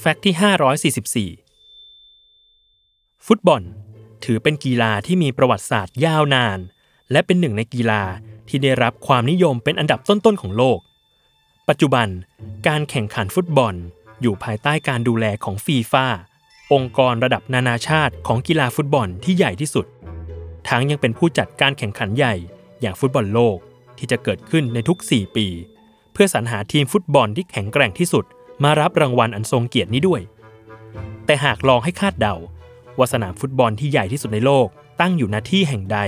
Fact ที่ 544 ฟุตบอล ถือเป็นกีฬาที่มีประวัติศาสตร์ยาวนาน และเป็นหนึ่งในกีฬาที่ได้รับความนิยมเป็นอันดับต้นๆของโลก ปัจจุบันการแข่งขันฟุตบอลอยู่ภายใต้การดูแลของฟีฟ่าองค์กรระดับนานาชาติของกีฬาฟุตบอลที่ใหญ่ที่สุด ทั้งยังเป็นผู้จัดการแข่งขันใหญ่อย่างฟุตบอลโลกที่จะเกิดขึ้นในทุก 4 ปี เพื่อสรรหาทีมฟุตบอลที่แข็งแกร่งที่สุด มารับรางวัลอันทรงเกียรตินี้ด้วย แต่หากลองให้คาดเดาว่าสนามฟุตบอลที่ใหญ่ที่สุดในโลกตั้งอยู่ณที่แห่งใด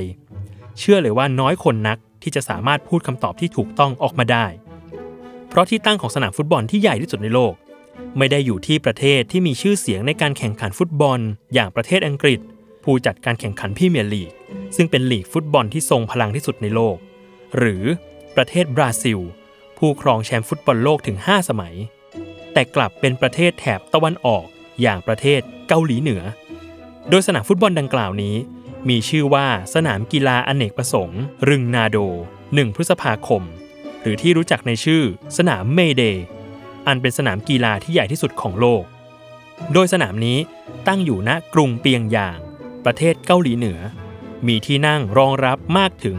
เชื่อเลยว่าน้อยคนนักที่จะสามารถพูดคำตอบที่ถูกต้องออกมาได้ เพราะที่ตั้งของสนามฟุตบอลที่ใหญ่ที่สุดในโลก ไม่ได้อยู่ที่ประเทศที่มีชื่อเสียงในการแข่งขันฟุตบอล อย่างประเทศอังกฤษ ผู้จัดการแข่งขันพรีเมียร์ลีก ซึ่งเป็นลีกฟุตบอลที่ทรงพลังที่สุดในโลก หรือประเทศบราซิล ผู้ครองแชมป์ฟุตบอลโลกถึง 5 สมัย แต่กลับเป็นประเทศแถบตะวันออกอย่างประเทศเกาหลีเหนือ โดยสนามฟุตบอลดังกล่าวนี้ มีชื่อว่าสนามกีฬาอเนกประสงค์ รึงนาโด 1 พฤษภาคม หรือที่รู้จักในชื่อสนามเมเดย์อันเป็นสนามกีฬาที่ใหญ่ที่สุดของโลก โดยสนามนี้ตั้งอยู่ณกรุงเปียงยาง ประเทศเกาหลีเหนือ มีที่นั่งรองรับมากถึง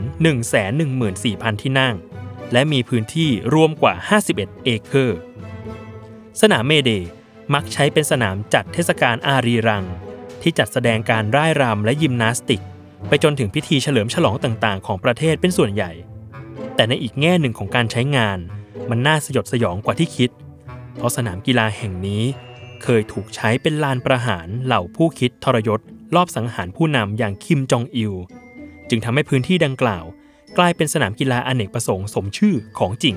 114,000 ที่นั่ง และมีพื้นที่รวมกว่า 51 เอเคอร์ สนามเมย์เดย์มักใช้เป็นสนามจัดเทศกาลอารีรัง ที่จัดแสดงการร่ายรำและยิมนาสติก ไปจนถึงพิธีเฉลิมฉลองต่างๆ ของประเทศเป็นส่วนใหญ่ แต่ในอีกแง่หนึ่งของการใช้งาน มันน่าสยดสยองกว่าที่คิด เพราะสนามกีฬาแห่งนี้ เคยถูกใช้เป็นลานประหารเหล่าผู้คิดทรยศรอบสังหารผู้นำอย่างคิมจองอิล จึงทำให้พื้นที่ดังกล่าว กลายเป็นสนามกีฬาอเนกประสงค์สมชื่อของจริง